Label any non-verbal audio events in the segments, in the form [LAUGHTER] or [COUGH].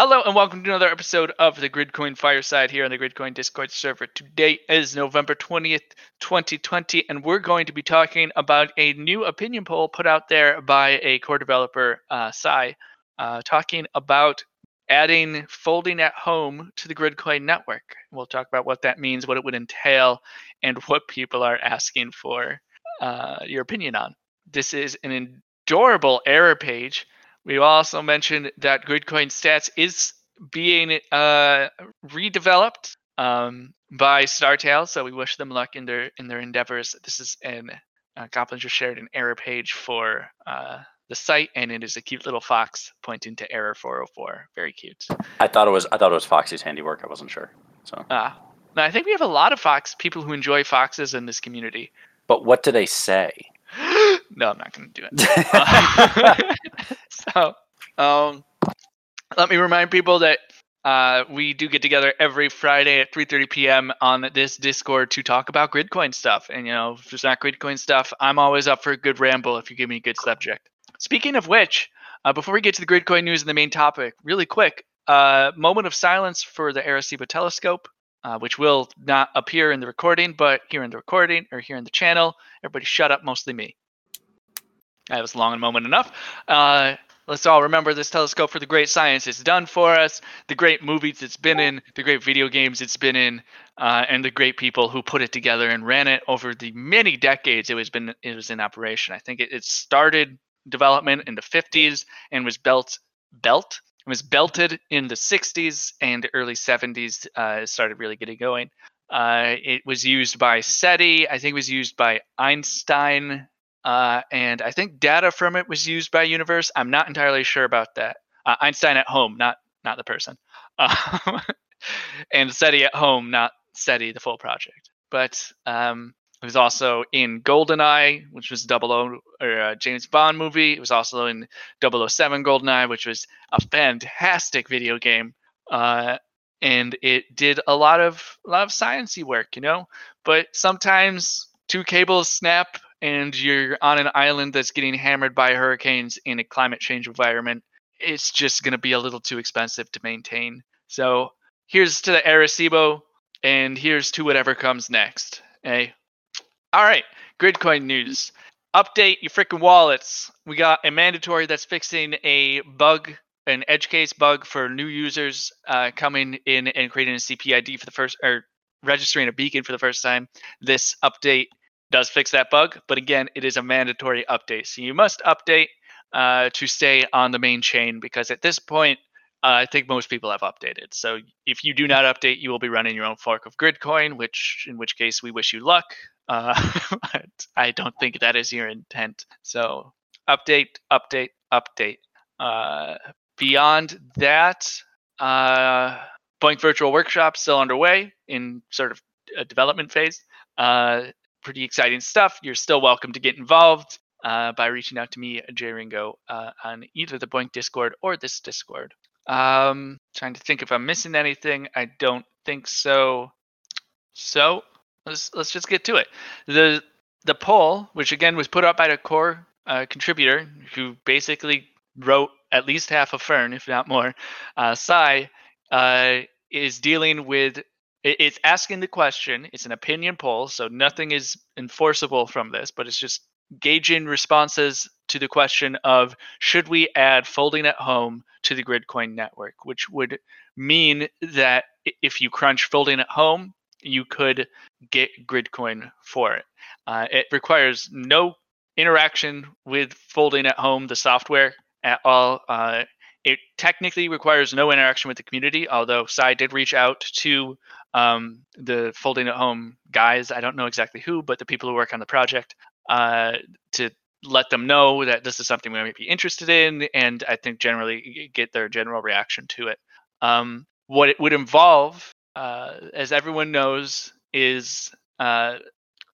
Hello and welcome to another episode of the Gridcoin Fireside here on the Gridcoin Discord server. Today is November 20th, 2020, and we're going to be talking about a new opinion poll put out there by a core developer, uh, Cy, uh, talking about adding folding at home to the Gridcoin network. We'll talk about what that means, what it would entail, and what people are asking for uh, your opinion on. This is an adorable error page we also mentioned that Gridcoin Stats is being uh, redeveloped um, by Startail, so we wish them luck in their in their endeavors. This is an uh, Goblin just shared an error page for uh, the site, and it is a cute little fox pointing to error 404. Very cute. I thought it was I thought it was Foxy's handiwork. I wasn't sure. So. Ah, now I think we have a lot of fox people who enjoy foxes in this community. But what do they say? [GASPS] no, I'm not going to do it. [LAUGHS] [LAUGHS] [LAUGHS] so, um, let me remind people that uh, we do get together every Friday at 3:30 p.m. on this Discord to talk about Gridcoin stuff. And you know, if it's not Gridcoin stuff, I'm always up for a good ramble if you give me a good subject. Speaking of which, uh, before we get to the Gridcoin news and the main topic, really quick, uh, moment of silence for the Arecibo telescope. Uh, which will not appear in the recording, but here in the recording or here in the channel, everybody shut up, mostly me. That was long and moment enough. Uh, let's all remember this telescope for the great science it's done for us, the great movies it's been in, the great video games it's been in, uh, and the great people who put it together and ran it over the many decades it was been it was in operation. I think it, it started development in the 50s and was built belt it was belted in the 60s and early 70s. Uh, started really getting going. Uh, it was used by SETI. I think it was used by Einstein uh, and I think data from it was used by Universe. I'm not entirely sure about that. Uh, Einstein at home, not not the person, uh, [LAUGHS] and SETI at home, not SETI the full project. But um, it was also in GoldenEye, which was 00 or a James Bond movie. It was also in 007 GoldenEye, which was a fantastic video game. Uh, and it did a lot of a lot of sciency work, you know. But sometimes two cables snap and you're on an island that's getting hammered by hurricanes in a climate change environment, it's just going to be a little too expensive to maintain. So here's to the Arecibo, and here's to whatever comes next. Hey, all right, Gridcoin news. Update your freaking wallets. We got a mandatory that's fixing a bug, an edge case bug for new users uh, coming in and creating a CPID for the first, or registering a beacon for the first time. This update does fix that bug, but again, it is a mandatory update. So you must update uh, to stay on the main chain because at this point, uh, I think most people have updated. So if you do not update, you will be running your own fork of Gridcoin, which in which case we wish you luck. Uh, [LAUGHS] but I don't think that is your intent. So update, update, update. Uh, beyond that, uh, Virtual Workshop still underway in sort of a development phase. Uh, pretty exciting stuff. You're still welcome to get involved uh, by reaching out to me, Jay Ringo, uh, on either the BOINC Discord or this Discord. Um, trying to think if I'm missing anything. I don't think so. So let's let's just get to it. The the poll, which again was put up by a core uh, contributor who basically wrote at least half of Fern, if not more, uh, uh, is dealing with it's asking the question. It's an opinion poll, so nothing is enforceable from this, but it's just gauging responses to the question of should we add folding at home to the Gridcoin network, which would mean that if you crunch folding at home, you could get Gridcoin for it. Uh, it requires no interaction with folding at home, the software at all. Uh, it technically requires no interaction with the community, although Cy did reach out to um, the folding at home guys. I don't know exactly who, but the people who work on the project uh, to let them know that this is something we might be interested in, and I think generally get their general reaction to it. Um, what it would involve, uh, as everyone knows, is uh,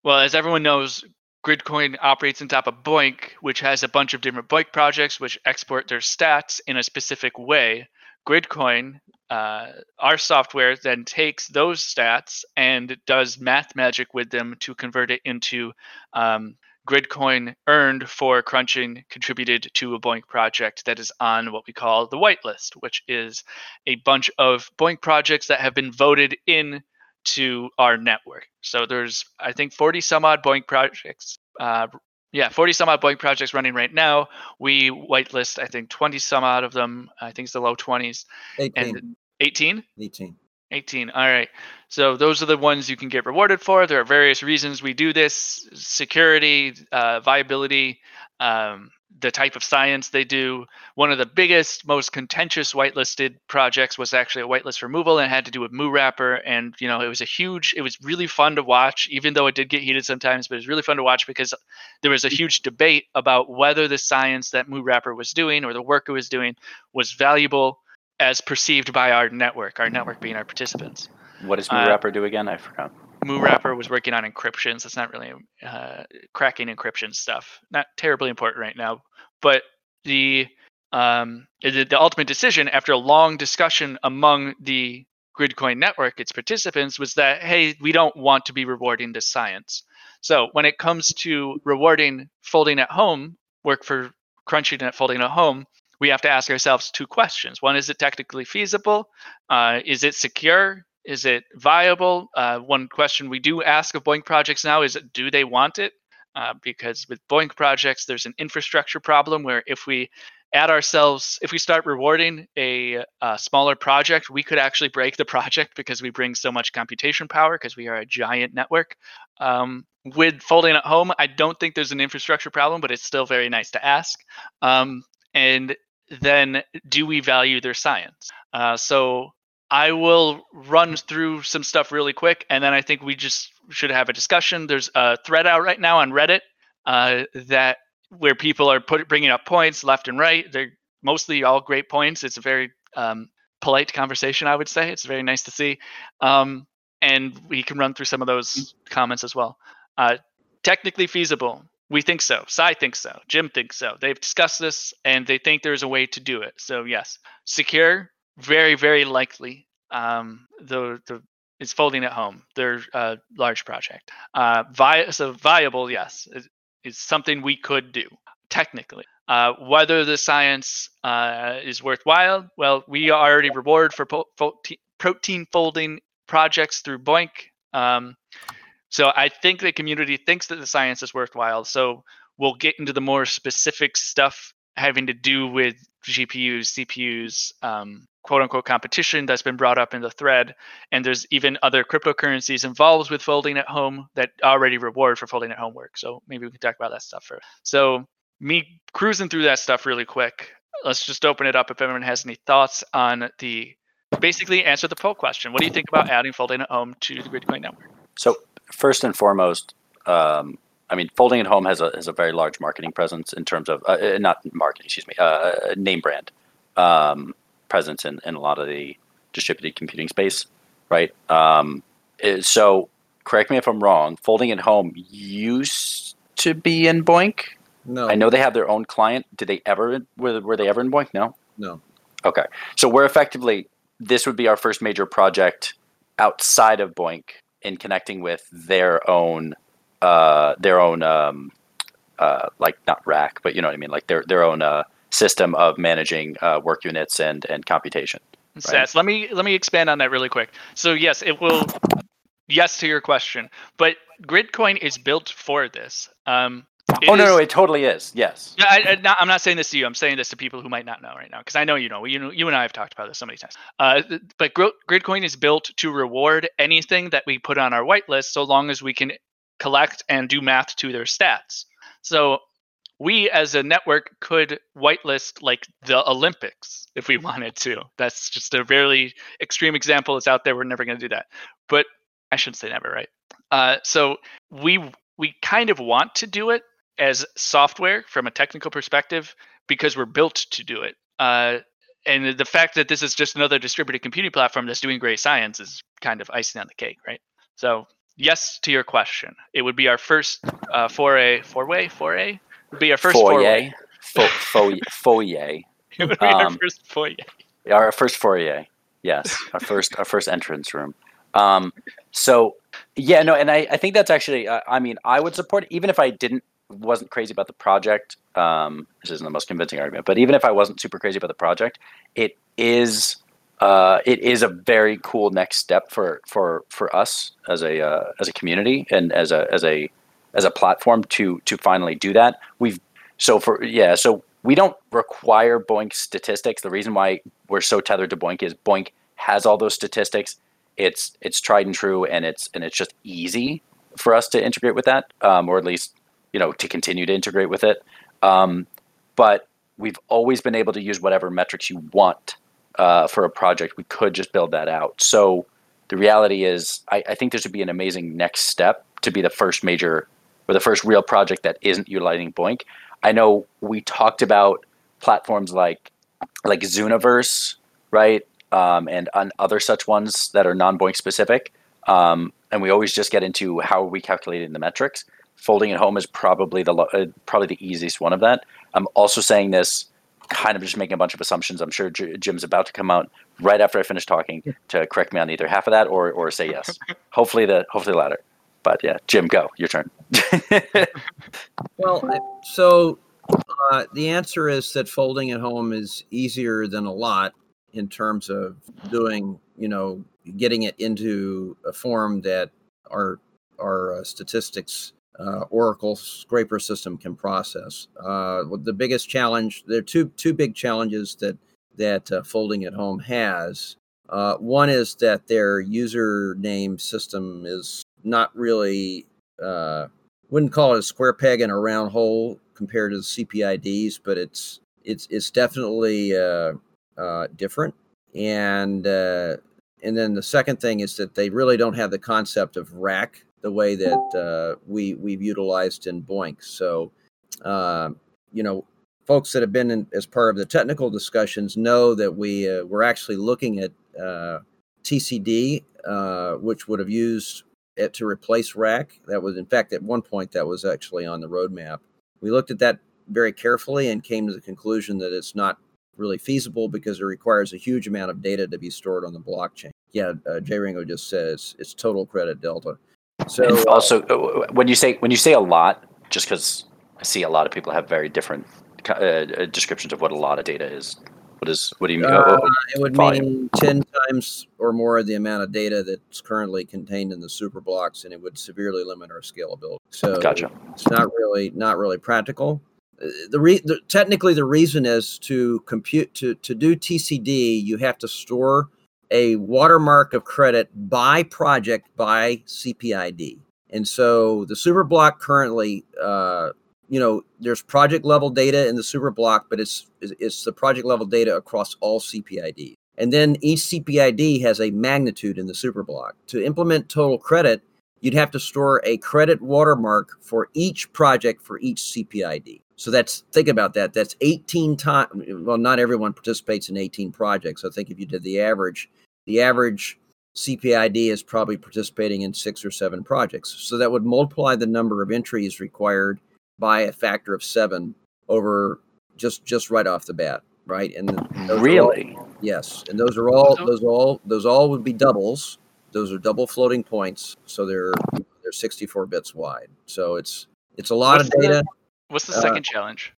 well, as everyone knows, Gridcoin operates on top of BOINC, which has a bunch of different BOINC projects which export their stats in a specific way. Gridcoin, uh, our software, then takes those stats and does math magic with them to convert it into um, Gridcoin earned for crunching contributed to a BOINC project that is on what we call the whitelist, which is a bunch of BOINC projects that have been voted in to our network. So there's, I think, 40 some odd BOINC projects. Uh, yeah, 40 some odd BOINC projects running right now. We whitelist, I think, 20 some odd of them. I think it's the low 20s. 18. And 18? 18. 18. All right. So those are the ones you can get rewarded for. There are various reasons we do this security, uh, viability, um, the type of science they do. One of the biggest, most contentious whitelisted projects was actually a whitelist removal and had to do with MooWrapper. And, you know, it was a huge, it was really fun to watch, even though it did get heated sometimes, but it was really fun to watch because there was a huge debate about whether the science that MooWrapper was doing or the work it was doing was valuable as perceived by our network, our network being our participants. What does Uh, MooWrapper do again? I forgot. MooWrapper was working on encryptions. It's not really uh, cracking encryption stuff. Not terribly important right now. But the um, the, the ultimate decision after a long discussion among the Gridcoin network, its participants, was that hey, we don't want to be rewarding this science. So when it comes to rewarding folding at home work for crunching at folding at home, we have to ask ourselves two questions. One, is it technically feasible? Uh, is it secure? Is it viable? Uh, one question we do ask of BOINC projects now is do they want it? Uh, because with BOINC projects, there's an infrastructure problem where if we add ourselves, if we start rewarding a, a smaller project, we could actually break the [LAUGHS] project because we bring so much computation power because we are a giant network. Um, with folding at home, I don't think there's an infrastructure problem, but it's still very nice to ask. Um, and then do we value their science? Uh, so I will run through some stuff really quick, and then I think we just should have a discussion. There's a thread out right now on Reddit uh, that where people are put, bringing up points left and right. They're mostly all great points. It's a very um, polite conversation, I would say. It's very nice to see, um, and we can run through some of those comments as well. Uh, technically feasible. We think so. Cy thinks so. Jim thinks so. They've discussed this and they think there's a way to do it. So yes, secure, very very likely. Um, the the it's folding at home. They're a large project. Uh, vi- so viable, yes, it, it's something we could do technically. Uh, whether the science uh, is worthwhile, well, we already reward for po- fo- protein folding projects through BOINC. Um, so I think the community thinks that the science is worthwhile. So we'll get into the more specific stuff having to do with GPUs, CPUs, um, quote unquote competition that's been brought up in the thread. And there's even other cryptocurrencies involved with folding at home that already reward for folding at home work. So maybe we can talk about that stuff first. So me cruising through that stuff really quick. Let's just open it up if anyone has any thoughts on the basically answer the poll question. What do you think about adding folding at home to the Gridcoin network? So first and foremost, um, I mean, Folding at Home has a has a very large marketing presence in terms of uh, uh, not marketing, excuse me, uh, name brand um, presence in, in a lot of the distributed computing space, right? Um, uh, so correct me if I'm wrong. Folding at Home used to be in BOINC. No. I know they have their own client. Did they ever were, were they ever in BOINC? No. No. Okay, so we're effectively this would be our first major project outside of BOINC in connecting with their own uh, their own um, uh, like not rack, but you know what I mean, like their their own uh, system of managing uh, work units and and computation. Sats. Let me let me expand on that really quick. So yes, it will. Yes to your question, but Gridcoin is built for this. Um, it oh no, is- no, it totally is. Yes. Yeah, I, I, not, I'm not saying this to you. I'm saying this to people who might not know right now, because I know you know. You know, you and I have talked about this so many times. Uh, but Gridcoin is built to reward anything that we put on our whitelist, so long as we can collect and do math to their stats. So we, as a network, could whitelist like the Olympics if we [LAUGHS] wanted to. That's just a very extreme example. It's out there. We're never going to do that. But I shouldn't say never, right? Uh, so we we kind of want to do it as software from a technical perspective because we're built to do it. Uh, and the fact that this is just another distributed computing platform that's doing great science is kind of icing on the cake, right? So yes to your question. It would be our first uh, foray, foray, foray. Would be our first foray. foyer, Fo- fo- foyer, [LAUGHS] It would be our Um, first foray. our first foyer. Yes, our first our first entrance room. Um, so yeah, no, and I, I think that's actually. Uh, I mean, I would support even if I didn't wasn't crazy about the project, um, this isn't the most convincing argument, but even if I wasn't super crazy about the project, it is uh, it is a very cool next step for for for us as a uh, as a community and as a as a as a platform to to finally do that. We've so for yeah, so we don't require BOINC statistics. The reason why we're so tethered to BOINC is BOINC has all those statistics. It's it's tried and true, and it's and it's just easy for us to integrate with that, um, or at least you know to continue to integrate with it. Um, but we've always been able to use whatever metrics you want uh, for a project. We could just build that out. So the reality is, I, I think this would be an amazing next step to be the first major or the first real project that isn't utilizing BOINC. I know we talked about platforms like like Zooniverse, right, um, and on other such ones that are non-BOINC specific. Um, and we always just get into how are we calculating the metrics. Folding at home is probably the uh, probably the easiest one of that. I'm also saying this kind of just making a bunch of assumptions. I'm sure J- Jim's about to come out right after I finish talking to correct me on either half of that or or say yes. [LAUGHS] hopefully the hopefully the latter. But yeah, Jim, go. Your turn. [LAUGHS] well, so uh, the answer is that folding at home is easier than a lot in terms of doing, you know, getting it into a form that our our uh, statistics uh, Oracle scraper system can process. Uh, the biggest challenge there are two two big challenges that that uh, folding at home has. Uh, one is that their username system is not really uh, wouldn't call it a square peg in a round hole compared to the CPIDs, but it's it's it's definitely uh, different. And and then the second thing is that they really don't have the concept of rack the way that uh, we we've utilized in BOINC. So uh, you know, folks that have been in, as part of the technical discussions know that we uh, we're actually looking at TCD, which would have used it to replace rack. That was, in fact, at one point that was actually on the roadmap. We looked at that very carefully and came to the conclusion that it's not really feasible because it requires a huge amount of data to be stored on the blockchain. Yeah, uh, J Ringo just says it's total credit delta. So and also, uh, when you say when you say a lot, just because I see a lot of people have very different uh, uh, descriptions of what a lot of data is. What is what do you mean? Uh, it would volume? mean ten times or more of the amount of data that's currently contained in the super blocks, and it would severely limit our scalability. So gotcha. it's not really not really practical. Uh, the, re- the technically the reason is to compute to to do TCD, you have to store a watermark of credit by project by CPID, and so the super block currently. Uh, you know there's project level data in the super block but it's it's the project level data across all cpid and then each cpid has a magnitude in the super block. To implement total credit you'd have to store a credit watermark for each project for each cpid so that's think about that. That's 18 times well not everyone participates in 18 projects. I think if you did the average the average cpid is probably participating in six or seven projects so that would multiply the number of entries required by a factor of seven over just just right off the bat, right? And really, all, yes, and those are all those all those all would be doubles. Those are double floating points, so they're they're 64 bits wide. So it's it's a lot what's of data. The, what's the second uh, challenge?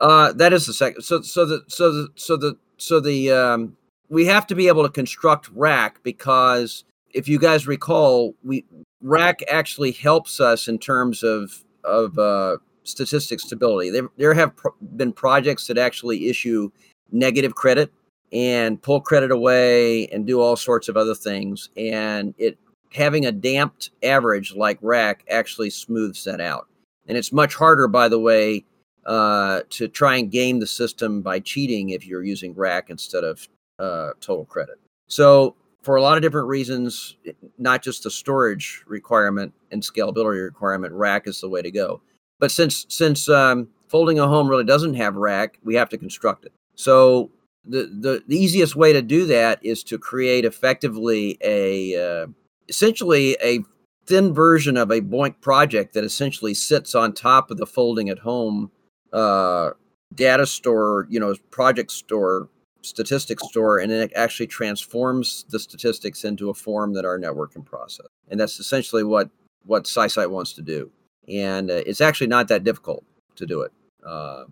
Uh, that is the second. So so the so the so the so the um, we have to be able to construct rack because if you guys recall, we rack actually helps us in terms of of uh, statistic stability. There, there have pro- been projects that actually issue negative credit and pull credit away and do all sorts of other things. And it having a damped average like rack actually smooths that out. And it's much harder, by the way, uh, to try and game the system by cheating if you're using rack instead of uh, total credit. So for a lot of different reasons, not just the storage requirement and scalability requirement, rack is the way to go. But since since um, folding a home really doesn't have rack, we have to construct it. So the, the, the easiest way to do that is to create effectively a uh, essentially a thin version of a BOINC project that essentially sits on top of the folding at home uh, data store, you know, project store statistics store and it actually transforms the statistics into a form that our network can process. And that's essentially what what SciSite wants to do. and uh, it's actually not that difficult to do it. Uh,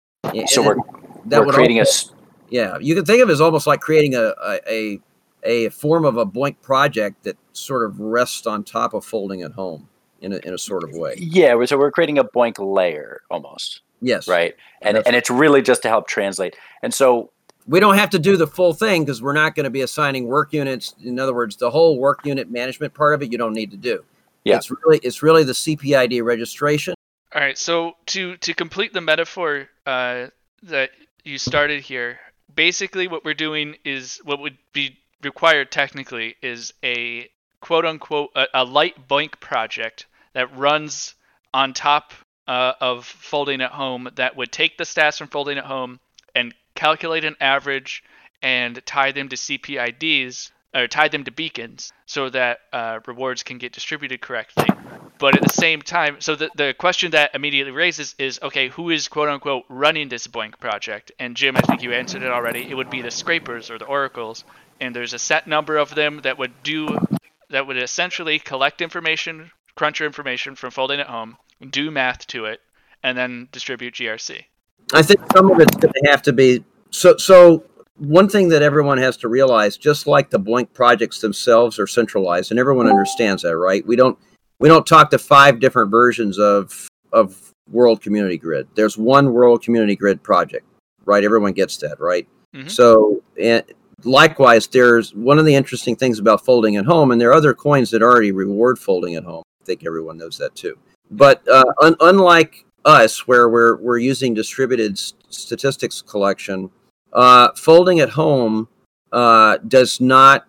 So we're, that we're creating a also- s- yeah, you can think of it as almost like creating a a, a a form of a BOINC project that sort of rests on top of folding at home in a, in a sort of way. yeah. So we're creating a BOINC layer almost, Yes, right? And That's- and it's really just to help translate. And so We don't have to do the full thing because we're not going to be assigning work units. In other words, the whole work unit management part of it, you don't need to do. Yeah. It's really it's really the CPID registration. All right. So to to complete the metaphor uh, that you started here, basically what we're doing is what would be required technically is a quote unquote a, a light BOINC project that runs on top uh, of folding at home that would take the stats from folding at home and calculate an average and tie them to CPIDs or tie them to beacons so that uh, rewards can get distributed correctly. But at the same time, so the, the question that immediately raises is okay, who is quote unquote running this BOINC project? And Jim, I think you answered it already. It would be the scrapers or the oracles. And there's a set number of them that would do, that would essentially collect information, crunch your information from folding at home, do math to it, and then distribute GRC. I think some of it's going to have to be so. So one thing that everyone has to realize, just like the BOINC projects themselves are centralized, and everyone understands that, right? We don't we don't talk to five different versions of of World Community Grid. There's one World Community Grid project, right? Everyone gets that, right? Mhm. So and likewise, there's one of the interesting things about folding at home, and there are other coins that already reward folding at home. I think everyone knows that too. But uh, un- unlike us, where we're we're using distributed statistics collection, uh, folding at home uh, does not.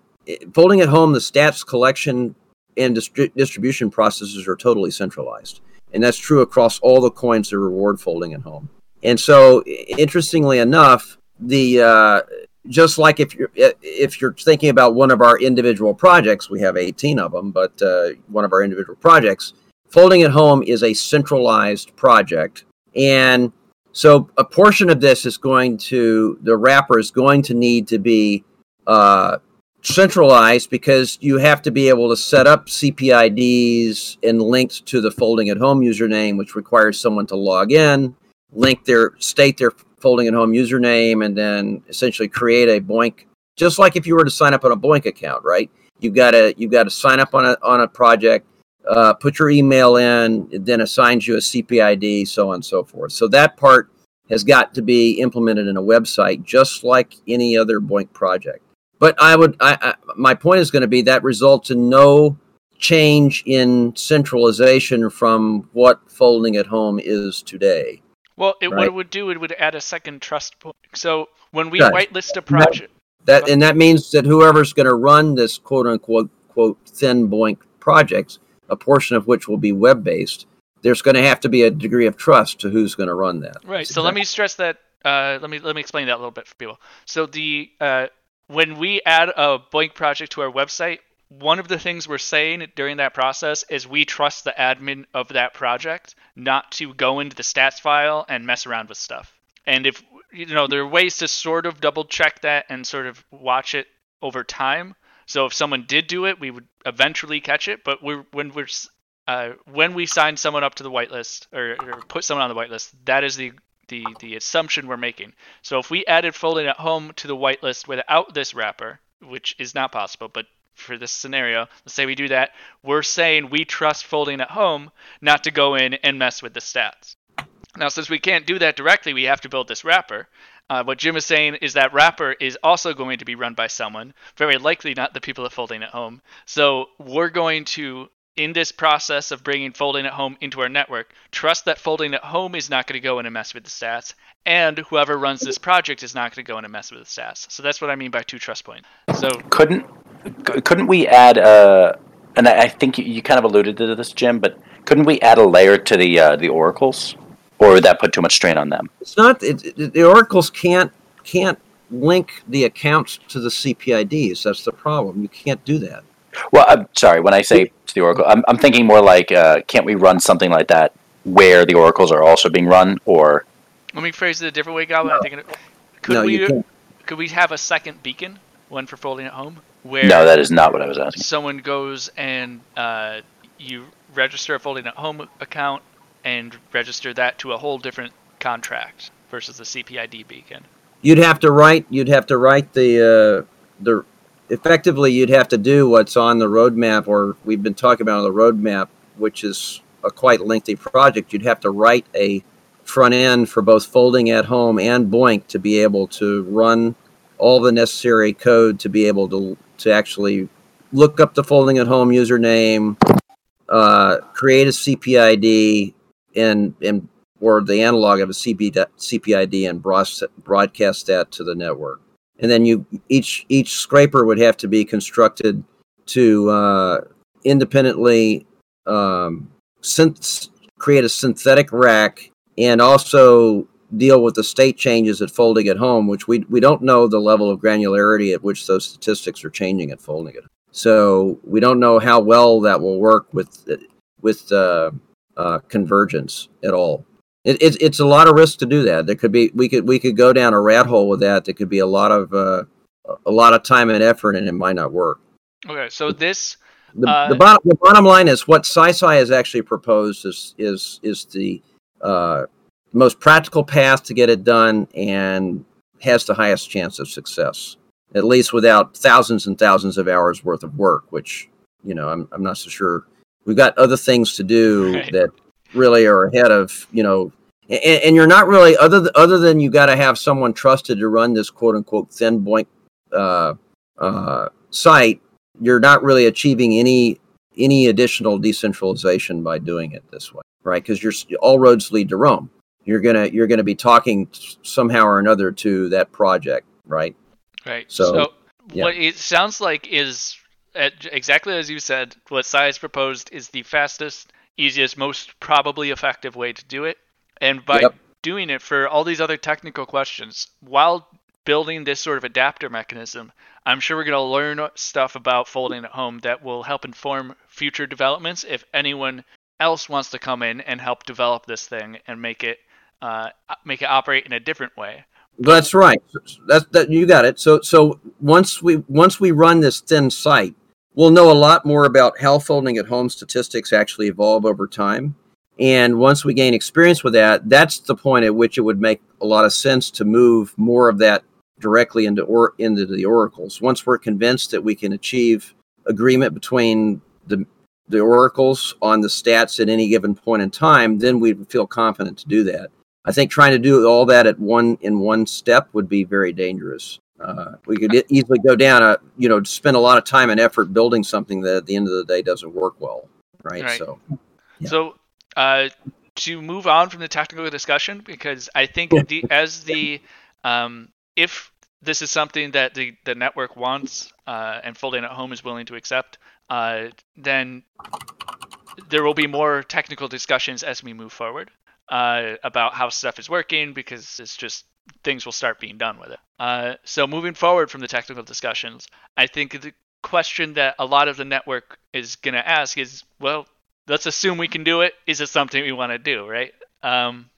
Folding at home, the stats collection and distri- distribution processes are totally centralized, and that's true across all the coins that reward folding at home. And so, interestingly enough, the uh, just like if you're if you're thinking about one of our individual projects, we have 18 of them, but uh, one of our individual projects, folding at home is a centralized project, and so a portion of this is going to the wrapper is going to need to be uh, centralized because you have to be able to set up CPIDs and linked to the folding at home username, which requires someone to log in, link their state their folding at home username, and then essentially create a BOINC. Just like if you were to sign up on a BOINC account, right? You've got to you've got to sign up on a on a project, uh, put your email in, it then assigns you a CPID, so on and so forth. So that part has got to be implemented in a website, just like any other BOINC project. But I would, I, I, my point is going to be that results in no change in centralization from what folding at home is today. Well, it, what it would do, it would add a second trust point. So when we Does. whitelist a project, That and that means that whoever's going to run this quote unquote quote thin BOINC projects, a portion of which will be web based, there's going to have to be a degree of trust to who's going to run that. Right. So let me stress that. Uh, let me let me explain that a little bit for people. So the uh, when we add a BOINC project to our website, one of the things we're saying during that process is we trust the admin of that project not to go into the stats file and mess around with stuff. And if you know, there are ways to sort of double check that and sort of watch it over time. So if someone did do it, we would eventually catch it. But we're when we're uh, when we sign someone up to the whitelist or, or put someone on the whitelist, that is the the the assumption we're making. So if we added folding at home to the whitelist without this wrapper, which is not possible, but for this scenario, let's say we do that, we're saying we trust folding at home not to go in and mess with the stats. Now, since we can't do that directly, we have to build this wrapper. Uh, what Jim is saying is that wrapper is also going to be run by someone, very likely not the people at Folding at Home. So we're going to, in this process of bringing Folding at Home into our network, trust that Folding at Home is not going to go in and mess with the stats, and whoever runs this project is not going to go in and mess with the stats. So that's what I mean by two trust points. So couldn't couldn't we add uh and I I think you, you kind of alluded to this, Jim, but couldn't we add a layer to the uh, the oracles, or would that put too much strain on them? It's not it, it- the oracles can't can't link the accounts to the CPIDs. That's the problem. You can't do that. Well, I'm sorry. When I say to the oracle, I'm, I'm thinking more like, uh, can't we run something like that where the oracles are also being run, or let me phrase it a different way, Goblin. I'm thinking, could no, we you can't. could we have a second beacon, one for Folding at Home, where no? That is not what I was asking. someone goes and uh, you register a folding at home account and register that to a whole different contract versus the CPID beacon. You'd have to write. You'd have to write the uh, the. Effectively, you'd have to do what's on the roadmap, or we've been talking about on the roadmap, which is a quite lengthy project. You'd have to write a front end for both folding at home and BOINC to be able to run all the necessary code to be able to to actually look up the folding at home username, uh, create a CPID, and and or the analog of a CP, CPID and broadcast that to the network. And then you each each scraper would have to be constructed to uh, independently um, synth- create a synthetic rack and also deal with the state changes at folding at home, which we, we don't know the level of granularity at which those statistics are changing at folding it. So we don't know how well that will work with with uh, uh, convergence at all. It, it, it's a lot of risk to do that. There could be we could we could go down a rat hole with that. There could be a lot of uh, a lot of time and effort, and it might not work. Okay, so this the, uh, the, bottom, the bottom line is what SciSci has actually proposed is is is the uh, most practical path to get it done and has the highest chance of success, at least without thousands and thousands of hours worth of work, which, you know, I'm, I'm not so sure. We've got other things to do right. that really are ahead of, you know, and, and you're not really, other, th- other than you got to have someone trusted to run this quote unquote thin BOINC uh, uh, site, you're not really achieving any any additional decentralization by doing it this way right? Because you're all roads lead to Rome. You're gonna you're gonna be talking somehow or another to that project, right? Right. So, so yeah. what it sounds like is exactly as you said. What Cy's proposed is the fastest, easiest, most probably effective way to do it, and by yep. doing it for all these other technical questions while building this sort of adapter mechanism, I'm sure we're going to learn stuff about folding at home that will help inform future developments if anyone else wants to come in and help develop this thing and make it uh, make it operate in a different way. That's right. That's that you got it. So so once we once we run this thin site, we'll know a lot more about how folding at home statistics actually evolve over time. And once we gain experience with that, that's the point at which it would make a lot of sense to move more of that directly into or into the oracles. Once we're convinced that we can achieve agreement between the the oracles on the stats at any given point in time, then we'd feel confident to do that. I think trying to do all that at one in one step would be very dangerous. Uh, we could easily go down a you know spend a lot of time and effort building something that at the end of the day doesn't work well, right? right. So, yeah. so uh, to move on from the technical discussion, because I think the, as the um, if this is something that the, the network wants uh, and Folding at Home is willing to accept, uh, then there will be more technical discussions as we move forward uh, about how stuff is working because it's just things will start being done with it. Uh, so moving forward from the technical discussions, I think the question that a lot of the network is going to ask is, well, let's assume we can do it. Is it something we want to do, right? Um,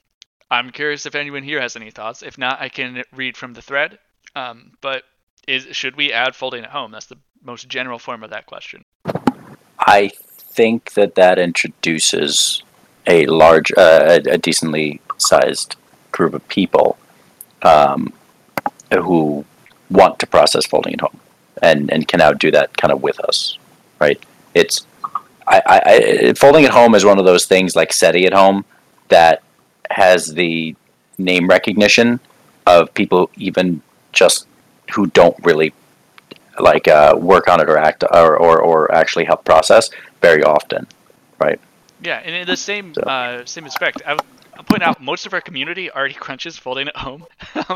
I'm curious if anyone here has any thoughts. If not, I can read from the thread. Um, but is should we add folding at home? That's the most general form of that question. I think that that introduces a large, uh, a, a, decently sized group of people um, who want to process folding at home and, and can now do that kind of with us, right? It's I, I, folding at home is one of those things like SETI at home that has the name recognition of people even just who don't really like uh, work on it or act or, or, or actually help process very often, right? Yeah, and in the same so. uh, same respect, I'll point out most of our community already [LAUGHS] crunches folding at home, [LAUGHS]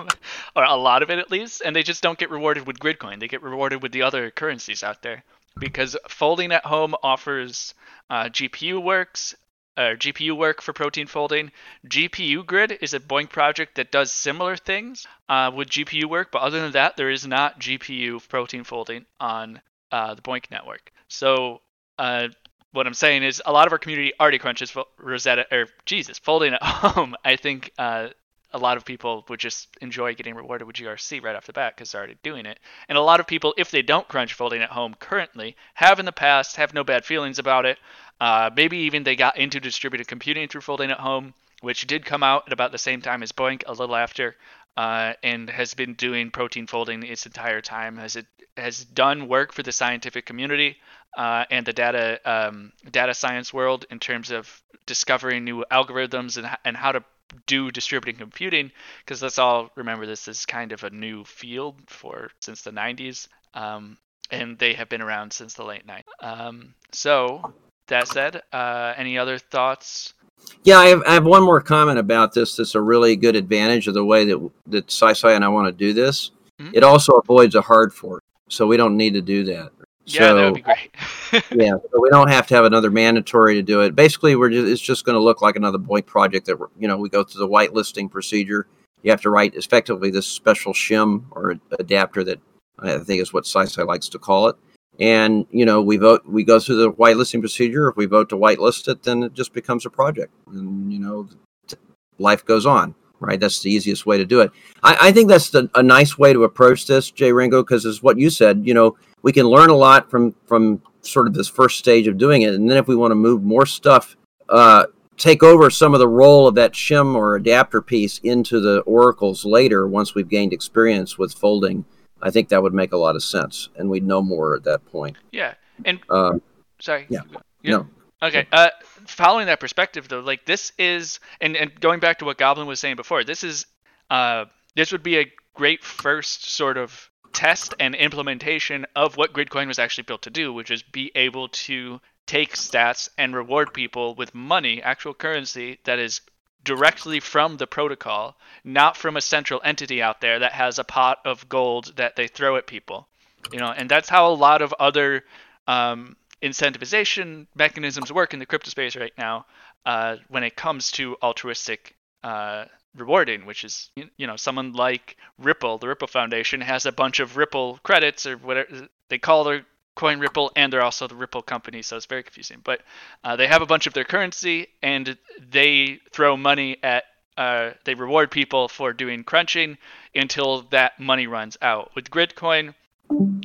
or a lot of it at least, and they just don't get rewarded with Gridcoin. They get rewarded with the other currencies out there because folding at home offers uh, GPU works, uh, GPU work for protein folding. GPU Grid is a BOINC project that does similar things uh, with GPU work, but other than that, there is not GPU protein folding on uh, the BOINC network. So uh, what I'm saying is a lot of our community already crunches Rosetta or Jesus folding at [LAUGHS] home. I think uh, a lot of people would just enjoy getting rewarded with GRC right off the bat because they're already doing it. And a lot of people, if they don't crunch folding at home currently, have in the past, have no bad feelings about it. Uh, maybe even they got into distributed computing through folding at home, which did come out at about the same time as BOINC, a little after, uh, and has been doing protein folding its entire time. Has it has done work for the scientific community uh, and the data um, data science world in terms of discovering new algorithms and, and how to do distributed computing because let's all remember this is kind of a new field for since the 90s um, and they have been around since the late 90s um, so that said uh, any other thoughts yeah I have, I have one more comment about this that's a really good advantage of the way that that SciSci and i want to do this Mhm. it also avoids a hard fork so we don't need to do that yeah so, that would be great [LAUGHS] yeah, so we don't have to have another mandatory to do it. Basically, we're just, it's just going to look like another BOINC project that we're- you know we go through the whitelisting procedure. You have to write effectively this special shim or adapter that I think is what SciSci likes to call it. And you know we vote, we go through the whitelisting procedure. If we vote to whitelist it, then it just becomes a project, and you know life goes on. Right, that's the easiest way to do it. I, I think that's the, a nice way to approach this, Jay Ringo, because as what you said, you know, we can learn a lot from from sort of this first stage of doing it and then if we want to move more stuff uh, take over some of the role of that shim or adapter piece into the oracles later once we've gained experience with folding i think that would make a lot of sense and we'd know more at that point yeah and uh, sorry Yeah. Yeah. no Okay. Uh, following that perspective, though, like this is, and, and going back to what Goblin was saying before, this is, uh, this would be a great first sort of test and implementation of what Gridcoin was actually built to do, which is be able to take stats and reward people with money, actual currency that is directly from the protocol, not from a central entity out there that has a pot of gold that they throw at people. You know, and that's how a lot of other um, incentivization mechanisms work in the crypto space right now uh, when it comes to altruistic uh, rewarding, which is you know someone like Ripple, the Ripple Foundation has a bunch of Ripple credits or whatever they call their coin Ripple, and they're also the Ripple company, so it's very confusing. But uh, they have a bunch of their currency, and they throw money at uh, they reward people for doing crunching until that money runs out. With Gridcoin,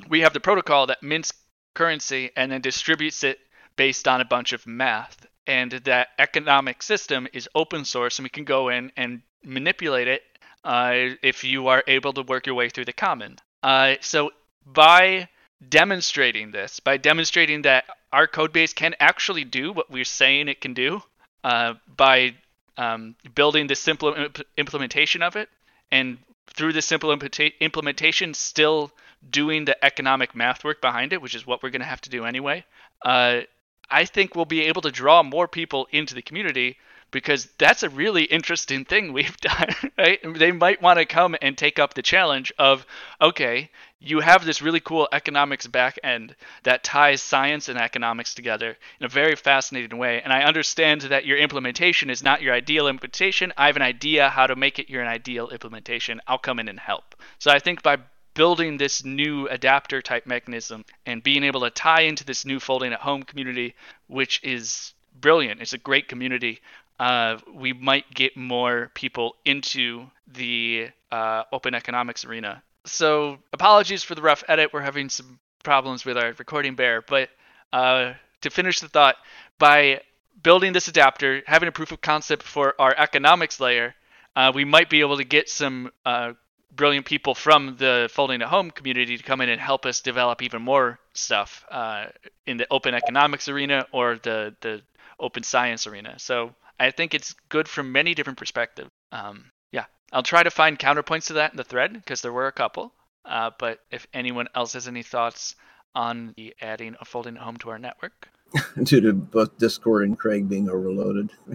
we have the protocol that mints currency and then distributes it based on a bunch of math. And that economic system is open source, and we can go in and manipulate it uh, if you are able to work your way through the common. Uh, so by demonstrating this, by demonstrating that our code base can actually do what we're saying it can do, uh, by um, building the simple imp- implementation of it, and through the simple implementa- implementation, still doing the economic math work behind it, which is what we're going to have to do anyway. Uh, I think we'll be able to draw more people into the community because that's a really interesting thing we've [LAUGHS] done, right? They might want to come and take up the challenge of, okay, you have this really cool economics back end that ties science and economics together in a very fascinating way. And I understand that your implementation is not your ideal implementation. I have an idea how to make it your ideal implementation. I'll come in and help. So I think by building this new adapter type mechanism and being able to tie into this new folding at home community, which is brilliant. It's a great community. Uh, we might get more people into the uh, open economics arena. So apologies for the rough edit. We're having some problems with our recording bear, but uh, to finish the thought, by building this adapter, having a proof of concept for our economics layer, uh, we might be able to get some uh, brilliant people from the folding at home community to come in and help us develop even more stuff uh, in the open economics arena or the the open science arena. So I think it's good from many different perspectives. Um, yeah, I'll try to find counterpoints to that in the thread because there were a couple. Uh, but if anyone else has any thoughts on the adding a folding home to our network, [LAUGHS] due to both Discord and Craig being overloaded. [LAUGHS]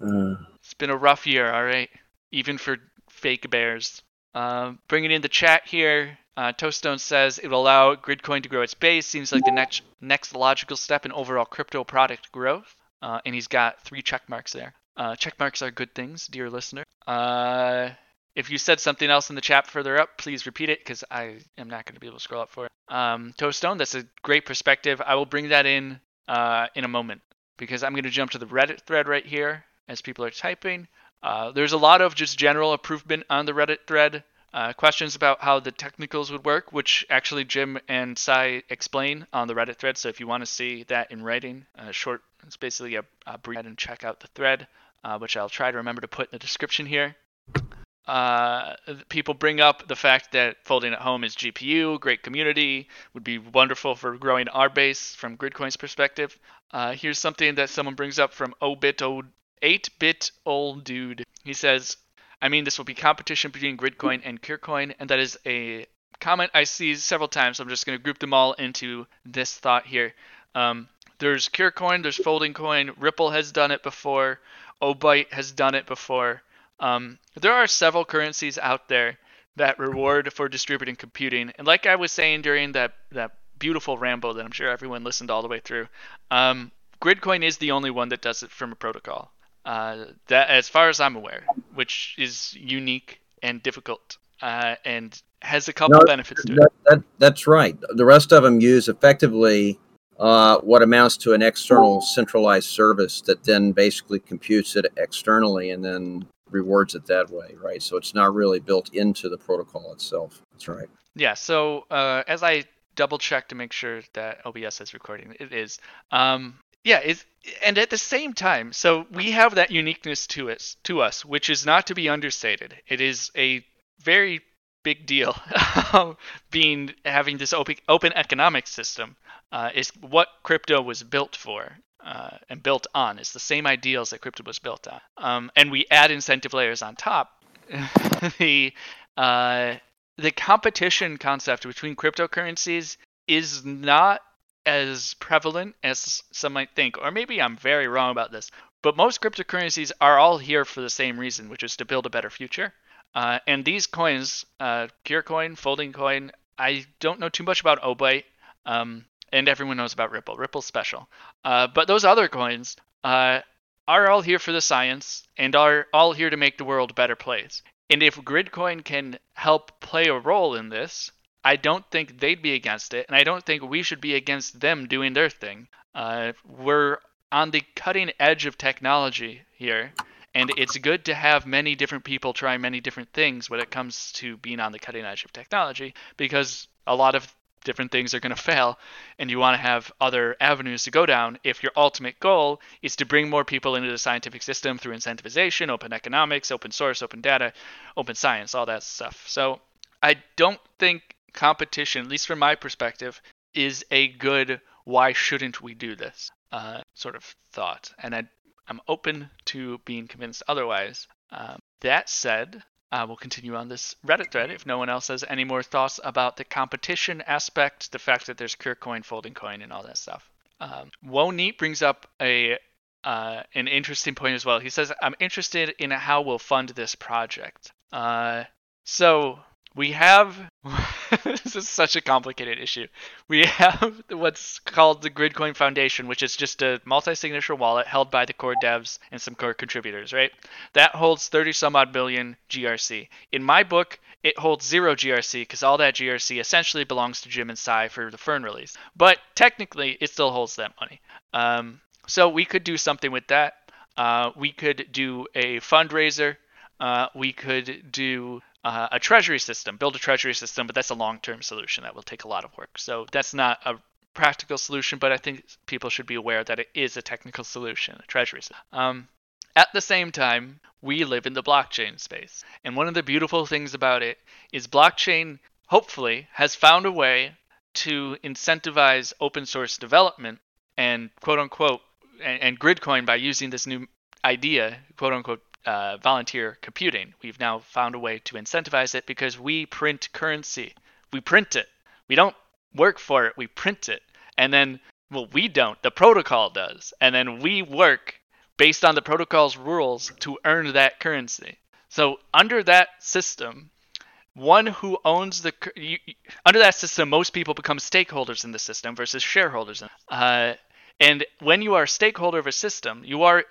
uh, it's been a rough year. All right, even for fake bears. Uh, bringing in the chat here, uh, Toaststone says it will allow Gridcoin to grow its base. Seems like the next next logical step in overall crypto product growth. Uh, and he's got three check marks there. Uh, check marks are good things, dear listener. Uh, if you said something else in the chat further up, please repeat it because I am not going to be able to scroll up for it. Um, Toaststone, that's a great perspective. I will bring that in uh, in a moment because I'm going to jump to the Reddit thread right here as people are typing. Uh, there's a lot of just general improvement on the Reddit thread. Uh, questions about how the technicals would work, which actually Jim and Cy explain on the Reddit thread. So if you want to see that in writing, uh, short, it's basically a, a brief and check out the thread, uh, which I'll try to remember to put in the description here. Uh, people bring up the fact that folding at home is GPU, great community, would be wonderful for growing our base from Gridcoin's perspective. Uh, here's something that someone brings up from 0bit 8-bit old dude. He says, I mean, this will be competition between Gridcoin and Curecoin, and that is a comment I see several times. So I'm just going to group them all into this thought here. Um, there's Curecoin, there's Folding Coin, Ripple has done it before, Obyte has done it before. Um, there are several currencies out there that reward for distributed computing, and like I was saying during that that beautiful ramble that I'm sure everyone listened all the way through, um, Gridcoin is the only one that does it from a protocol. Uh, that, as far as I'm aware, which is unique and difficult, uh, and has a couple No, benefits to That, it. that, that's right. The rest of them use effectively uh, what amounts to an external centralized service that then basically computes it externally and then rewards it that way, right? So it's not really built into the protocol itself. That's right. Yeah. So uh, as I double check to make sure that OBS is recording, it is. Um, yeah. It's, and at the same time, so we have that uniqueness to us, to us, which is not to be understated. It is a very big deal [LAUGHS] being having this open open economic system uh, is what crypto was built for uh, and built on. It's the same ideals that crypto was built on. Um, and we add incentive layers on top. [LAUGHS] the uh, the competition concept between cryptocurrencies is not as prevalent as some might think, or maybe I'm very wrong about this. But most cryptocurrencies are all here for the same reason, which is to build a better future. Uh, and these coins, uh, Curecoin, Folding Coin, I don't know too much about Obyte, um, and everyone knows about Ripple. Ripple's special. Uh, but those other coins uh, are all here for the science and are all here to make the world a better place. And if Gridcoin can help play a role in this, I don't think they'd be against it, and I don't think we should be against them doing their thing. Uh, we're on the cutting edge of technology here, and it's good to have many different people try many different things when it comes to being on the cutting edge of technology, because a lot of different things are going to fail, and you want to have other avenues to go down if your ultimate goal is to bring more people into the scientific system through incentivization, open economics, open source, open data, open science, all that stuff. So I don't think competition, at least from my perspective, is a good why shouldn't we do this uh, sort of thought. And I, I'm open to being convinced otherwise. Um, that said, uh, we'll continue on this Reddit thread if no one else has any more thoughts about the competition aspect, the fact that there's Coin, Folding Coin, and all that stuff. Um, Wo Neat brings up a uh, an interesting point as well. He says, "I'm interested in how we'll fund this project." Uh, so we have [LAUGHS] this is such a complicated issue. We have [LAUGHS] what's called the Gridcoin Foundation, which is just a multi-signature wallet held by the core devs and some core contributors, right? That holds 30 some odd billion GRC. In my book, it holds zero GRC because all that GRC essentially belongs to Jim and Cy for the Fern release. But technically, it still holds that money. Um, so we could do something with that. Uh, we could do a fundraiser. Uh, we could do uh, a treasury system, build a treasury system, but that's a long-term solution that will take a lot of work. So that's not a practical solution, but I think people should be aware that it is a technical solution, a treasury system. Um, at the same time, we live in the blockchain space. And one of the beautiful things about it is blockchain, hopefully, has found a way to incentivize open source development and quote unquote, and, and Gridcoin by using this new idea, quote unquote, uh, volunteer computing. We've now found a way to incentivize it because we print currency. We print it. We don't work for it, we print it. And then, well, we don't. The protocol does. And then we work based on the protocol's rules to earn that currency. So, under that system, one who owns the you, under that system, most people become stakeholders in the system versus shareholders. Uh, and when you are a stakeholder of a system, you are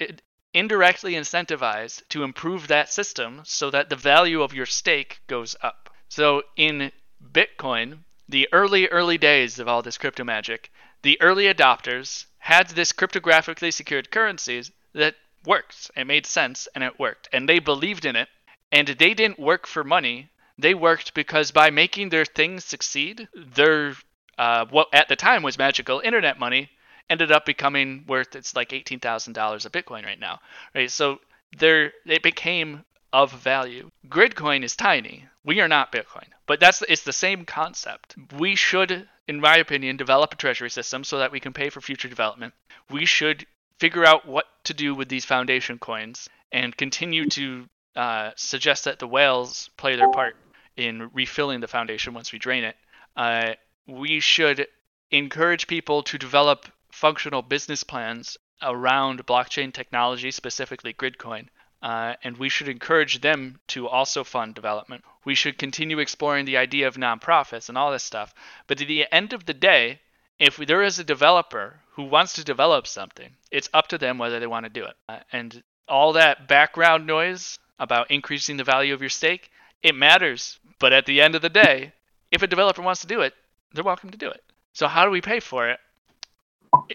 indirectly incentivized to improve that system so that the value of your stake goes up. So in Bitcoin, the early, early days of all this crypto magic, the early adopters had this cryptographically secured currencies that worked. It made sense and it worked. And they believed in it. And they didn't work for money. They worked because by making their things succeed, their uh, what at the time was magical internet money ended up becoming worth it's like eighteen thousand dollars a Bitcoin right now. Right. So there it became of value. Gridcoin is tiny. We are not Bitcoin, but that's it's the same concept. We should, in my opinion, develop a treasury system so that we can pay for future development. We should figure out what to do with these foundation coins and continue to uh, suggest that the whales play their part in refilling the foundation once we drain it. Uh, we should encourage people to develop functional business plans around blockchain technology, specifically Gridcoin, uh, and we should encourage them to also fund development. We should continue exploring the idea of nonprofits and all this stuff. But at the end of the day, if there is a developer who wants to develop something, it's up to them whether they want to do it. Uh, and all that background noise about increasing the value of your stake, it matters. But at the end of the day, if a developer wants to do it, they're welcome to do it. So how do we pay for it?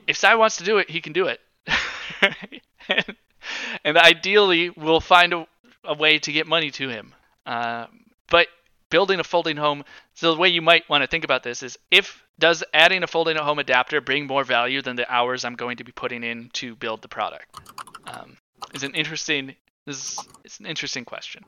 If Cy wants to do it, he can do it. and, [LAUGHS] and ideally, we'll find a, a, way to get money to him. Uh, but building a folding home, so the way you might want to think about this is if does adding a folding home adapter bring more value than the hours I'm going to be putting in to build the product? Um, is an interesting this is it's an interesting question.